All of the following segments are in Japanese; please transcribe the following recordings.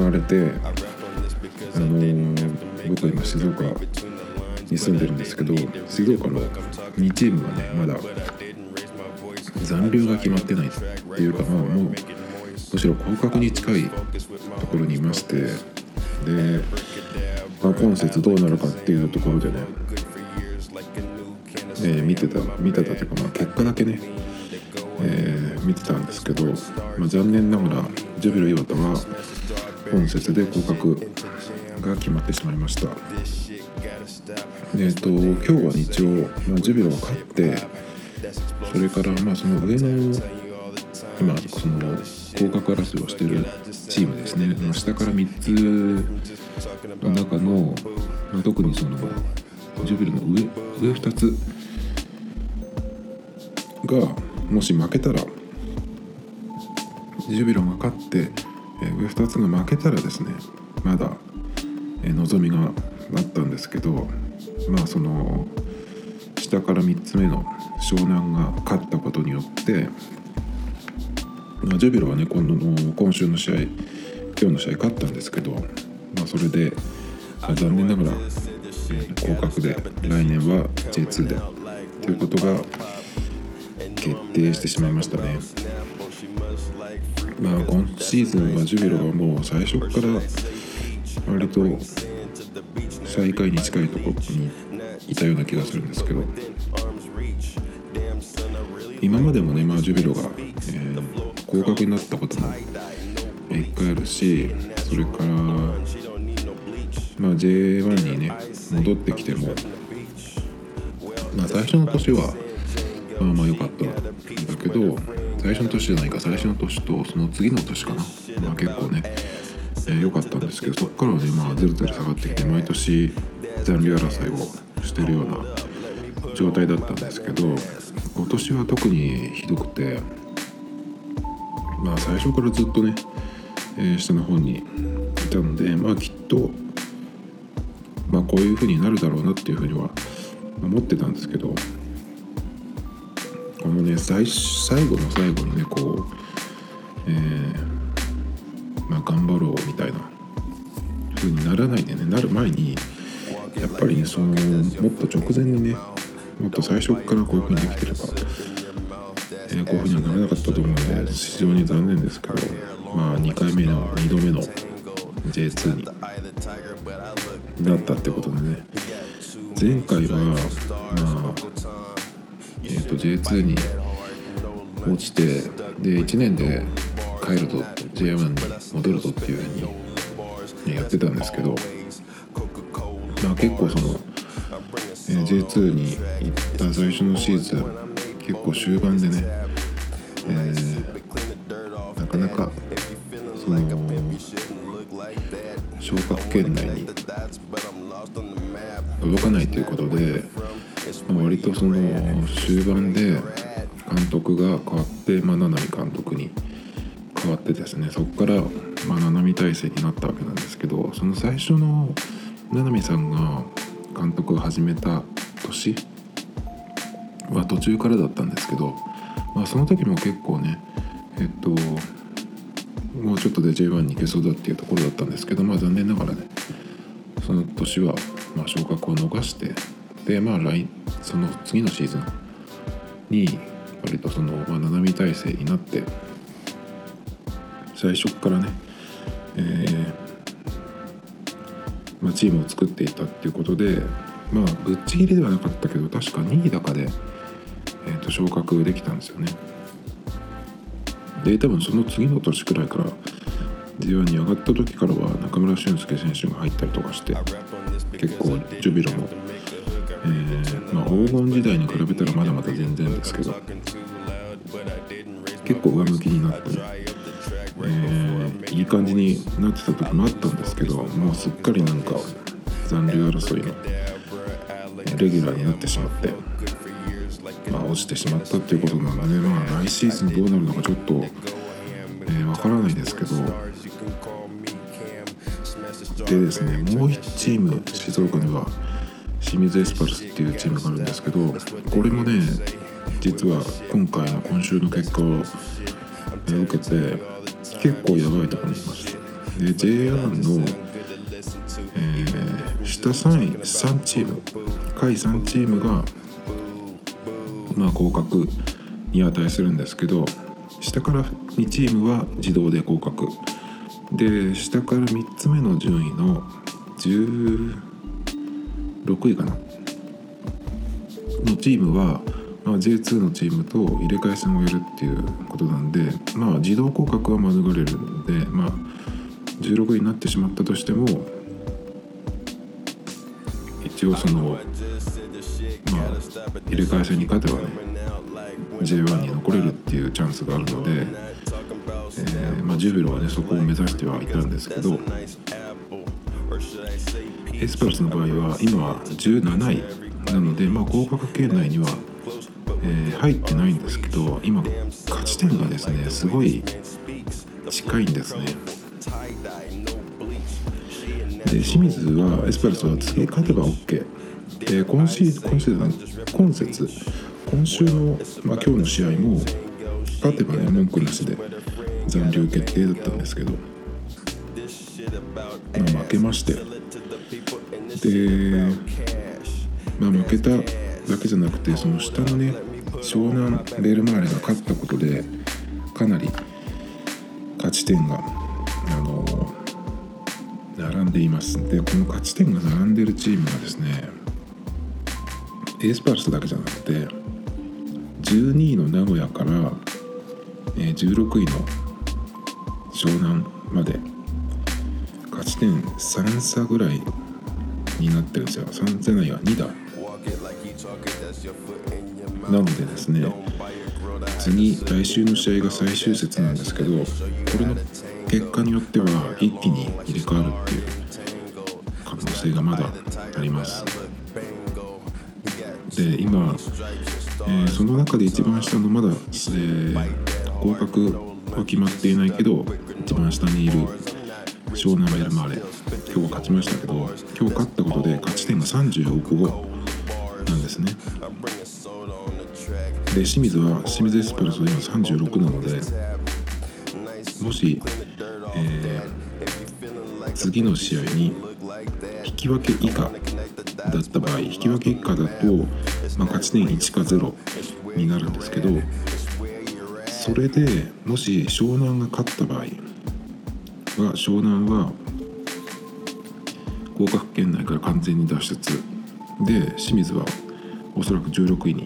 われてあのー僕は今静岡に住んでるんですけど静岡の2チームがねまだ残留が決まってないっていうかまあもうむしろ降格に近いところにいましてで、まあ、今節どうなるかっていうところでね、えー見てた見てたというか、まあ、結果だけね、えー見てたんですけど、まあ、残念ながらジュビロ磐田は本節で降格が決まってしまいました。えっと今日は日曜、まあ、ジュビロが勝ってそれからまあその上の今その降格争いをしてるチームですね下から3つの中の、まあ、特にそのジュビロの上上2つがもし負けたらジュビロが勝って、え上2つが負けたらですねまだ、え望みがあったんですけどまあその下から3つ目の湘南が勝ったことによって、まあ、ジュビロはね今度の今週の試合今日の試合勝ったんですけど、まあ、それで、まあ残念ながら、降格で来年は J2 でということが決定してしまいましたね。まあ今シーズンはジュビロはもう最初から割と最下位に近いところにいたような気がするんですけど今までもね、まあ、ジュビロが、えー降格になったことも1回あるしそれから、まあ、J1 にね戻ってきても、まあ、最初の年はまあまあ良かったんだけど最初の年じゃないか最初の年とその次の年かな、まあ、結構ねえーかったんですけどそこからはねまあずるずる下がってきて毎年残留争いをしてるような状態だったんですけど今年は特にひどくてまあ最初からずっとね、えー下の方にいたのでまあきっとまあこういう風になるだろうなっていうふうには思ってたんですけどこのね最最後の最後にねこう、えーまあ、頑張ろうみたいな風にならないでねなる前にやっぱりねそのもっと直前にねもっと最初からこういう風にできてれば、えーこういう風にはならなかったと思うので非常に残念ですけどまあ2回目の2度目の J2 になったってことでね前回はまあえー、と J2 に落ちてで1年で帰ると J1 に戻るとっていうふうにねやってたんですけど、まあ、結構その、えー J2 に行った最初のシーズン結構終盤でね、えーなかなかその昇格圏内に届かないということで、割とその終盤で監督が変わって、まあ、七海監督に変わってですねそこから、まあ、七海体制になったわけなんですけどその最初の七海さんが監督を始めた年は途中からだったんですけど、まあ、その時も結構ねえっともうちょっとで J1 に行けそうだっていうところだったんですけどまあ残念ながらねその年はま昇格を逃してでまあ来その次のシーズンに割とその、まあ、七海体制になって最初からね、えーまあ、チームを作っていたっていうことでまあぶっちぎりではなかったけど確か2位高で、えー、と昇格できたんですよね。で多分その次の年くらいから J1 に上がった時からは中村俊輔選手が入ったりとかして結構ジュビロも、黄金時代に比べたらまだまだ全然ですけど結構上向きになって、えーいい感じになってた時もあったんですけどもうすっかりなんか残留争いのレギュラーになってしまって。まあ、落ちてしまったっていうことなので、まあ、来シーズンどうなるのかちょっと、えーわからないですけどでですねもう1チーム静岡には清水エスパルスっていうチームがあるんですけどこれもね実は今回の今週の結果を受けて結構やばいところにいますで J1 の、えー、下3位3チーム下位3チームがまあ合格に値するんですけど下から2チームは自動で合格。で下から3つ目の順位の1 6位かな。のチームは、まあ、J2 のチームと入れ替え戦をやるっていうことなんでまあ自動降格は免れるんでまあ16位になってしまったとしても一応そのまあ入れ替え戦に勝てばね J1 に残れるっていうチャンスがあるので、えー、まあ、ジュビロはねそこを目指してはいたんですけどエスパルスの場合は今は17位なので、まあ、合格圏内には、えー、入ってないんですけど今勝ち点がですねすごい近いんですね。で清水はエスパルスは次勝てば OK で今シーズン今シー今節今週の、まあ、今日の試合も勝てばね文句なしで残留決定だったんですけど、けまして。で、まあ、負けただけじゃなくてその下のね湘南ベルマーレが勝ったことでかなり勝ち点があの並んでいます。でこの勝ち点が並んでるチームがですねエースパルスだけじゃなくて12位の名古屋から、16位の湘南まで勝ち点3差ぐらいになってるんですよ3じゃないわ2だ。なのでですね次来週の試合が最終節なんですけどこれの結果によっては一気に入れ替わるっていう可能性がまだあります。で今えー、その中で一番下のまだ、えー、合格は決まっていないけど一番下にいる湘南ベルマーレ今日勝ちましたけど今日勝ったことで勝ち点が35なんですね。で清水は清水エスパルスは今36なのでもし、えー、次の試合に引き分け以下だった場合引き分け以下だと、まあ、勝ち点1か0になるんですけどそれでもし湘南が勝った場合は湘南は合格圏内から完全に脱出。で清水はおそらく16位に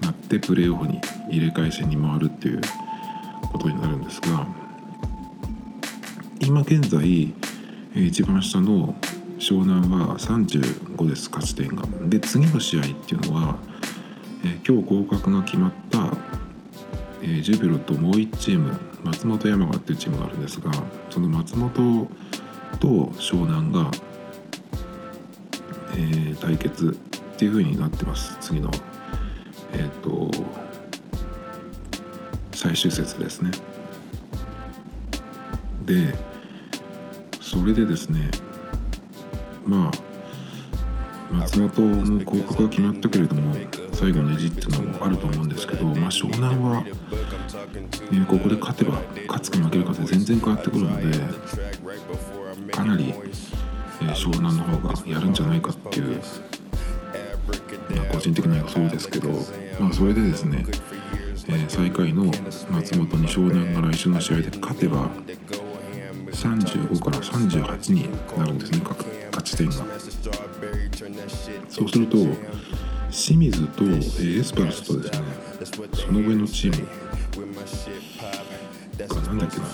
なってプレーオフに入れ替え戦に回るっていうことになるんですが今現在一番下の湘南は35です勝ち点が。で次の試合っていうのは、え、今日合格が決まった、えー、ジュビロともう1チーム松本山雅っていうチームがあるんですがその松本と湘南が、えー、対決っていう風になってます。次のえっ、ー、と最終節ですね。でそれでですねまあ松本の合格が決まったけれども最後の意地っていうのもあると思うんですけど、まあ、湘南は、ね、ここで勝てば勝つか負けるかで全然変わってくるのでかなり、えー、湘南の方がやるんじゃないかっていう、まあ、個人的な予想ですけど、まあ、それでですね、えー、最下位の松本に湘南が来週の試合で勝てば35から38になるんですね勝ち点が。そうすると清水とエスパルスとですね。その上のチーム。がなんだっけな。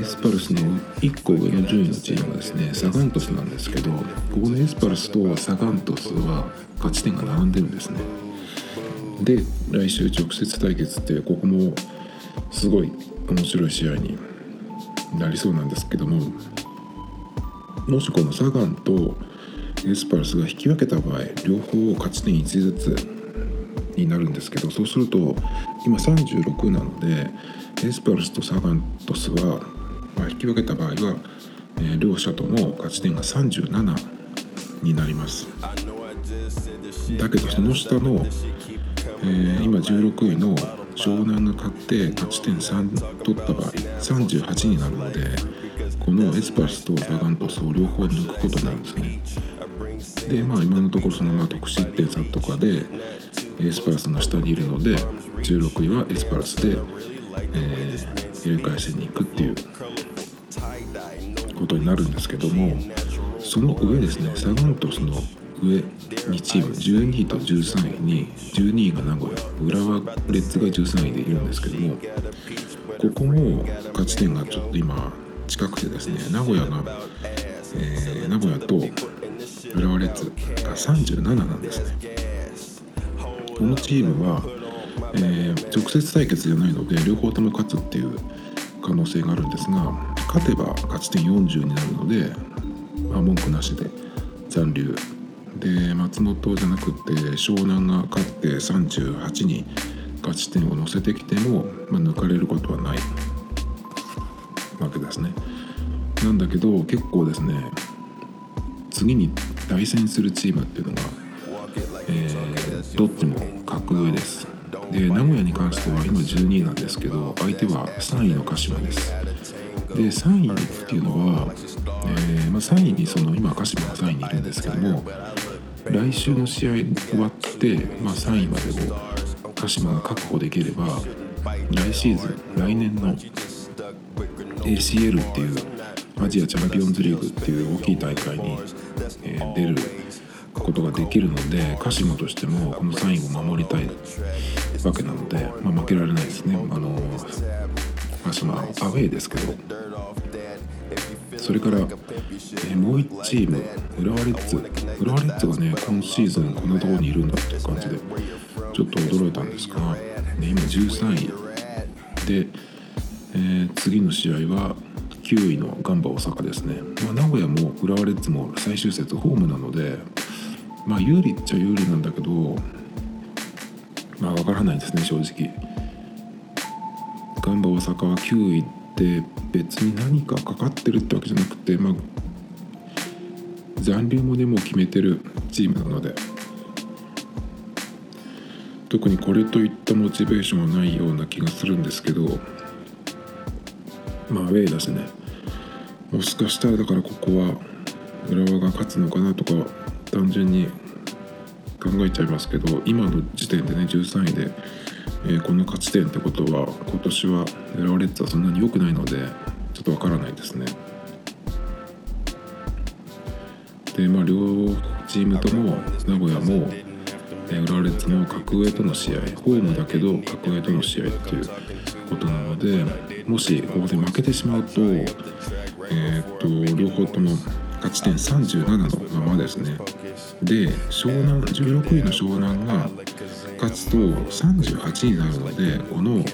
エスパルスの1個上の順位のチームがですねサガントスなんですけどここのエスパルスとサガントスは勝ち点が並んでるんですね。で来週直接対決ってここもすごい面白い試合になりそうなんですけどももしこのサガンとエスパルスが引き分けた場合両方を勝ち点1ずつになるんですけどそうすると今36なのでエスパルスとサガントスは、まあ、引き分けた場合は、えー、両者とも勝ち点が37になります。だけどその下の、えー、今16位の湘南が勝って勝ち点3取った場合38になるのでこのエスパルスとザガントスを両方抜くことになるんですね。でまあ今のところそのまま得失点差とかでエスパルスの下にいるので16位はエスパルスで、えー、入れ替え戦に行くっていうことになるんですけどもその上ですねサガン鳥栖の上2チーム12位と13位に12位が名古屋浦和レッズが13位でいるんですけどもここも勝ち点がちょっと今近くてですね名古屋が、えー、名古屋とが37なんですねこのチームは、えー、直接対決じゃないので両方とも勝つっていう可能性があるんですが勝てば勝ち点40になるので、まあ、文句なしで残留で松本じゃなくて湘南が勝って38に勝ち点を乗せてきても、まあ、抜かれることはないわけですね。なんだけど結構ですね次に対戦するチームっていうのが、えー、どっちも格上です。で名古屋に関しては今12位なんですけど相手は3位の鹿島です。で3位っていうのは、えーまあ、3位にその今鹿島が3位にいるんですけども来週の試合終わって、まあ、3位までを鹿島が確保できれば来シーズン来年の ACL っていうアジアチャンピオンズリーグっていう大きい大会に、えー、出ることができるので鹿島としてもこの3位を守りたいわけなので、まあ、負けられないですね。あの鹿島アウェーですけど。それから、えー、もう1チーム浦和レッズ。浦和レッズがね今シーズンこんなところにいるんだっていう感じでちょっと驚いたんですが、ね、今13位。で、えー、次の試合は9位のガンバ大阪ですね、まあ、名古屋も浦和レッズも最終節ホームなのでまあ有利っちゃ有利なんだけどまあ分からないですね正直。ガンバ大阪は9位って別に何かかかってるってわけじゃなくて、まあ、残留もでも決めてるチームなので。特にこれといったモチベーションはないような気がするんですけどまあウェイだしねもしかしたらだからここは浦和が勝つのかなとか単純に考えちゃいますけど今の時点でね13位でえー、この勝ち点ってことは今年は浦和レッズはそんなに良くないのでちょっとわからないですね。でまあ両チームとも名古屋も、えー、浦和レッズの格上との試合ホームだけど格上との試合っていうことなのでもしここで負けてしまうと,、えー、と両方とも勝ち点37のままですね。で湘南16位の湘南が勝つと38になるのでこの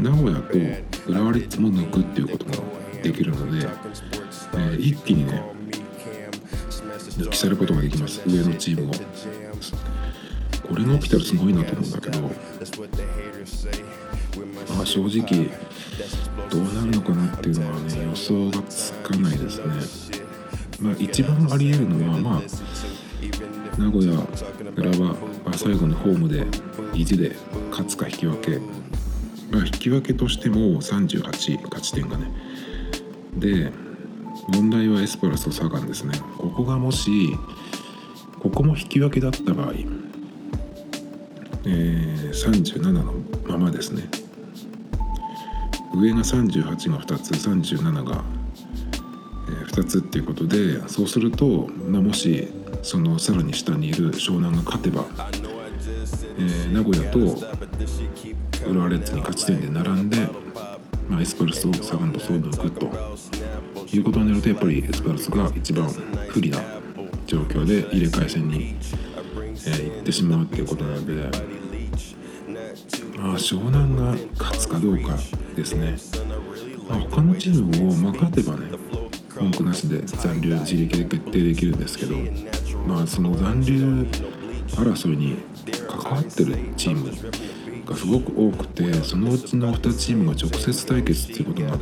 名古屋と浦和レッズも抜くっていうことができるので、えー、一気にね抜き去ることができます上のチームをこれが起きたらすごいなと思うんだけどまあ正直どうなるのかなっていうのはね予想がつかないですね。まあ一番ありえるのはまあ名古屋浦和は最後のホームで意地で勝つか引き分け、まあ、引き分けとしても38勝ち点がね。で問題はエスパルスとサガンですね。ここがもしここも引き分けだった場合、えー、37のままですね。上が38が2つ37が2つっていうことでそうすると、まあ、もしそのさらに下にいる湘南が勝てば、えー、名古屋と浦和レッズに勝ち点で並んで、まあ、エスパルスをサガンとソード抜くと。いうことになるとやっぱりエスパルスが一番不利な状況で入れ替え戦に、えー、行ってしまうっていうことなので、あ湘南が勝つかどうかですね。まあ、他のチームも、まあ、勝てばね文句なしで残留自力で決定できるんですけどまあその残留争いに関わってるチームがすごく多くてそのうちの2チームが直接対決っていうことが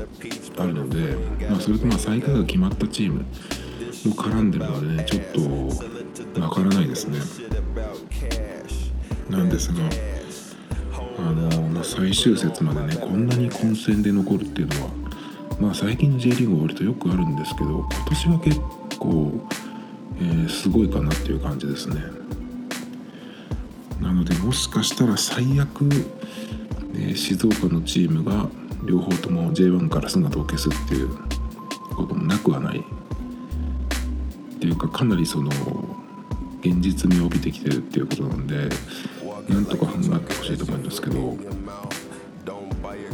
あるので、まあ、それとまあ最下位が決まったチームも絡んでるのでねちょっとわからないですねなんですがあの、ま、最終節までねこんなに混戦で残るっていうのはまあ最近の J リーグは割とよくあるんですけど今年は結構、えー、すごいかなっていう感じですね。なのでもしかしたら最悪、え、静岡のチームが両方とも J1 から姿を消すっていうこともなくはない。っていうかかなりその現実味を帯びてきてるっていうことなんでなんとか踏ん張ってほしいと思うんですけど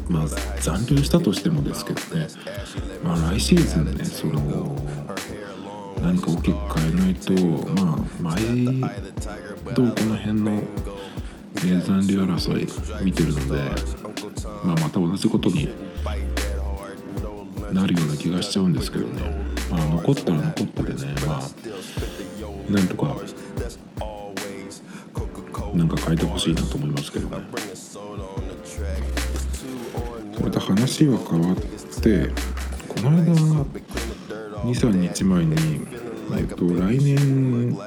まあ残留したとしてもですけどねまあ来シーズンねその何か大きく変えないとまあ前とこの辺の残留争い見てるので、まあ、また同じことになるような気がしちゃうんですけどね、まあ、残ったら残ったでねまあなんとかなんか変えてほしいなと思いますけどね。また話は変わってこの間23日前に、えっと、来年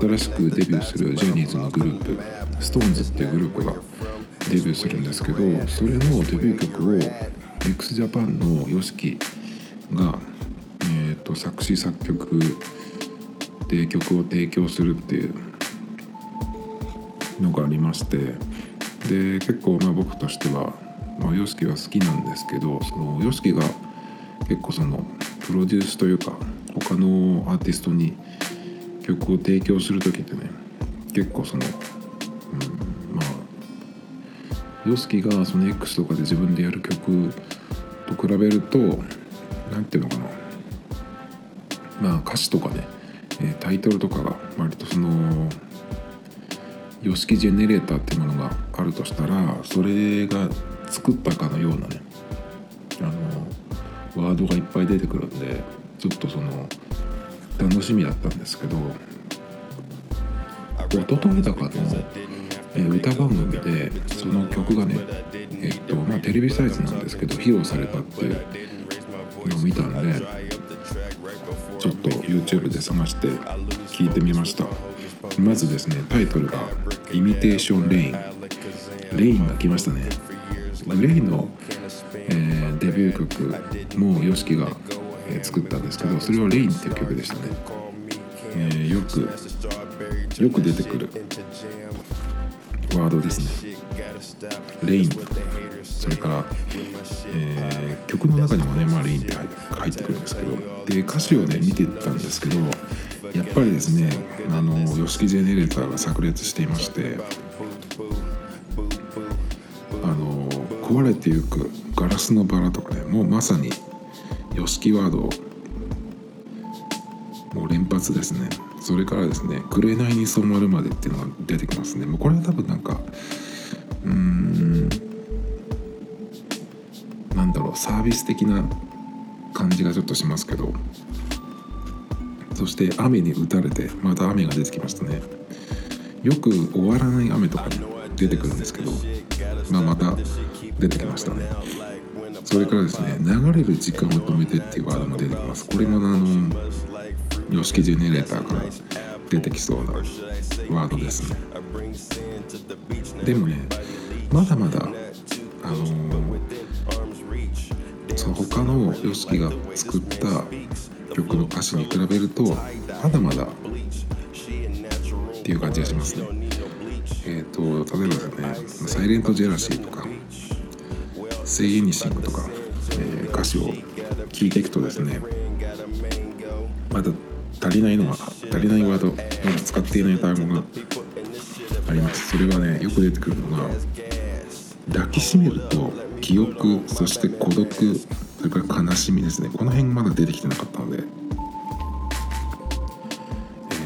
新しくデビューするジャニーズのグループ SixTONES っていうグループがデビューするんですけどそれのデビュー曲を XJAPAN の YOSHIKI が、えーと、作詞作曲で曲を提供するっていうのがありましてで結構まあ僕としては、YOSHIKI は好きなんですけどその YOSHIKI が結構そのプロデュースというか他のアーティストに曲を提供する時ってね結構その、うん、まあ YOSHIKI がその X とかで自分でやる曲と比べると何ていうのかな。まあ歌詞とかねタイトルとかが割とその YOSHIKI ジェネレーターっていうものがあるとしたらそれが作ったかのようなねあのワードがいっぱい出てくるんでちょっとその楽しみだったんですけど一昨日だかの、え、歌番組でその曲がねえっとまあテレビサイズなんですけど披露されたっていうのを見たんでちょっと YouTube で探して聞いてみました。まずですねタイトルが「イミテーション・レイン」レインが来ましたね。レインの、えー、デビュー曲も YOSHIKI がえ、作ったんですけどそれは「レイン」っていう曲でしたね、えー、よくよく出てくるワードですね。レインそれから、えー、曲の中にもね、まあ、レインって入ってくるんですけど。で歌詞をね見てたんですけどやっぱりですねあの YOSHIKI ジェネレーターが炸裂していましてあの壊れてゆくガラスのバラとかねもうまさに YOSHIKI ワードもう連発ですね。それからですね「紅に染まるまで」っていうのが出てきますね。もうこれは多分なんかうーんなんだろうサービス的な感じがちょっとしますけど。そして雨に打たれてまた雨が出てきましたね。よく終わらない雨とかに出てくるんですけど、まあ、また出てきましたね。それからですね流れる時間を止めてっていうワードも出てきます。これもあの YOSHIKI ジェネレーターから出てきそうなワードですね。でもねまだまだあのその他の YOSHIKI が作った曲の歌詞に比べるとまだまだっていう感じがしますね。えっ、ー、と例えばですね「サイレントジェラシー」とか「セイエニシング」とか、えー、歌詞を聴いていくとですねまだ足りないのが足りないワードまだ使っていない単語があります。それがねよく出てくるのが抱きしめると記憶そして孤独それから悲しみですねこの辺まだ出てきてなかったのでえっ、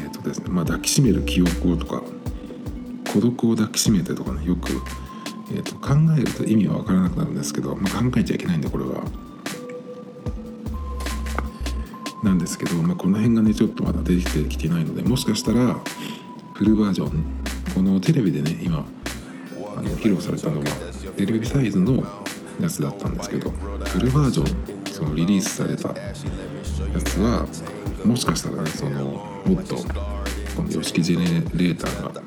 ー、とですねまあ抱きしめる記憶をとか孤独を抱きしめてとかねよく、えーと、考えると意味は分からなくなるんですけど、まあ、考えちゃいけないんでこれは。なんですけど、まあ、この辺がねちょっとまだ出てきてないのでもしかしたらフルバージョンこのテレビでね今あの披露されたのはテレビサイズのやつだったんですけどフルバージョンそのリリースされたやつはもしかしたらねそのもっとこの YOSHIKI ジェネレーターが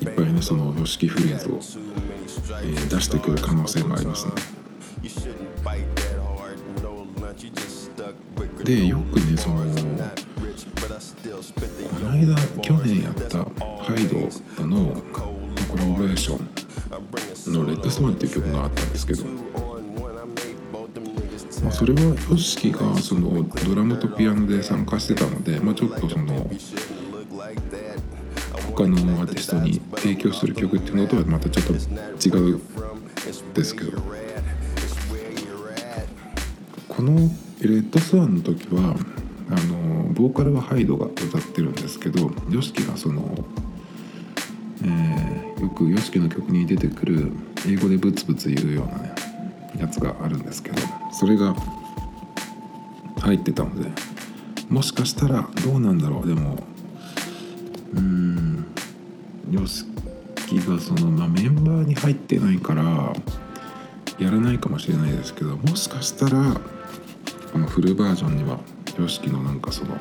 いっぱいねその YOSHIKI フレーズを、えー出してくる可能性もありますね。でよくねそのこの間去年やったハイドとのコラボレーションの「レッドスワン」っていう曲があったんですけど、まあ、それは YOSHIKI がそのドラムとピアノで参加してたので、まあ、ちょっとその他のアーティストに提供する曲っていうのとはまたちょっと違うですけどこの「レッドスワン」の時はあのボーカルはハイドが歌ってるんですけど YOSHIKI がその、よく YOSHIKI の曲に出てくる英語でブツブツ言うようなねやつがあるんですけどそれが入ってたのでもしかしたらどうなんだろうでもうん YOSHIKI がその、まあ、メンバーに入ってないからやらないかもしれないですけどもしかしたらこのフルバージョンには YOSHIKI のなんかその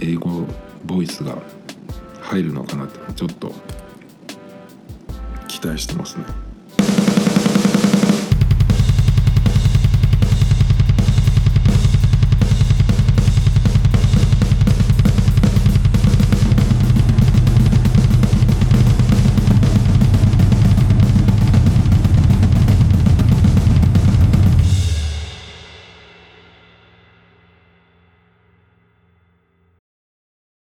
英語ボイスが入るのかなってちょっと期待してますね。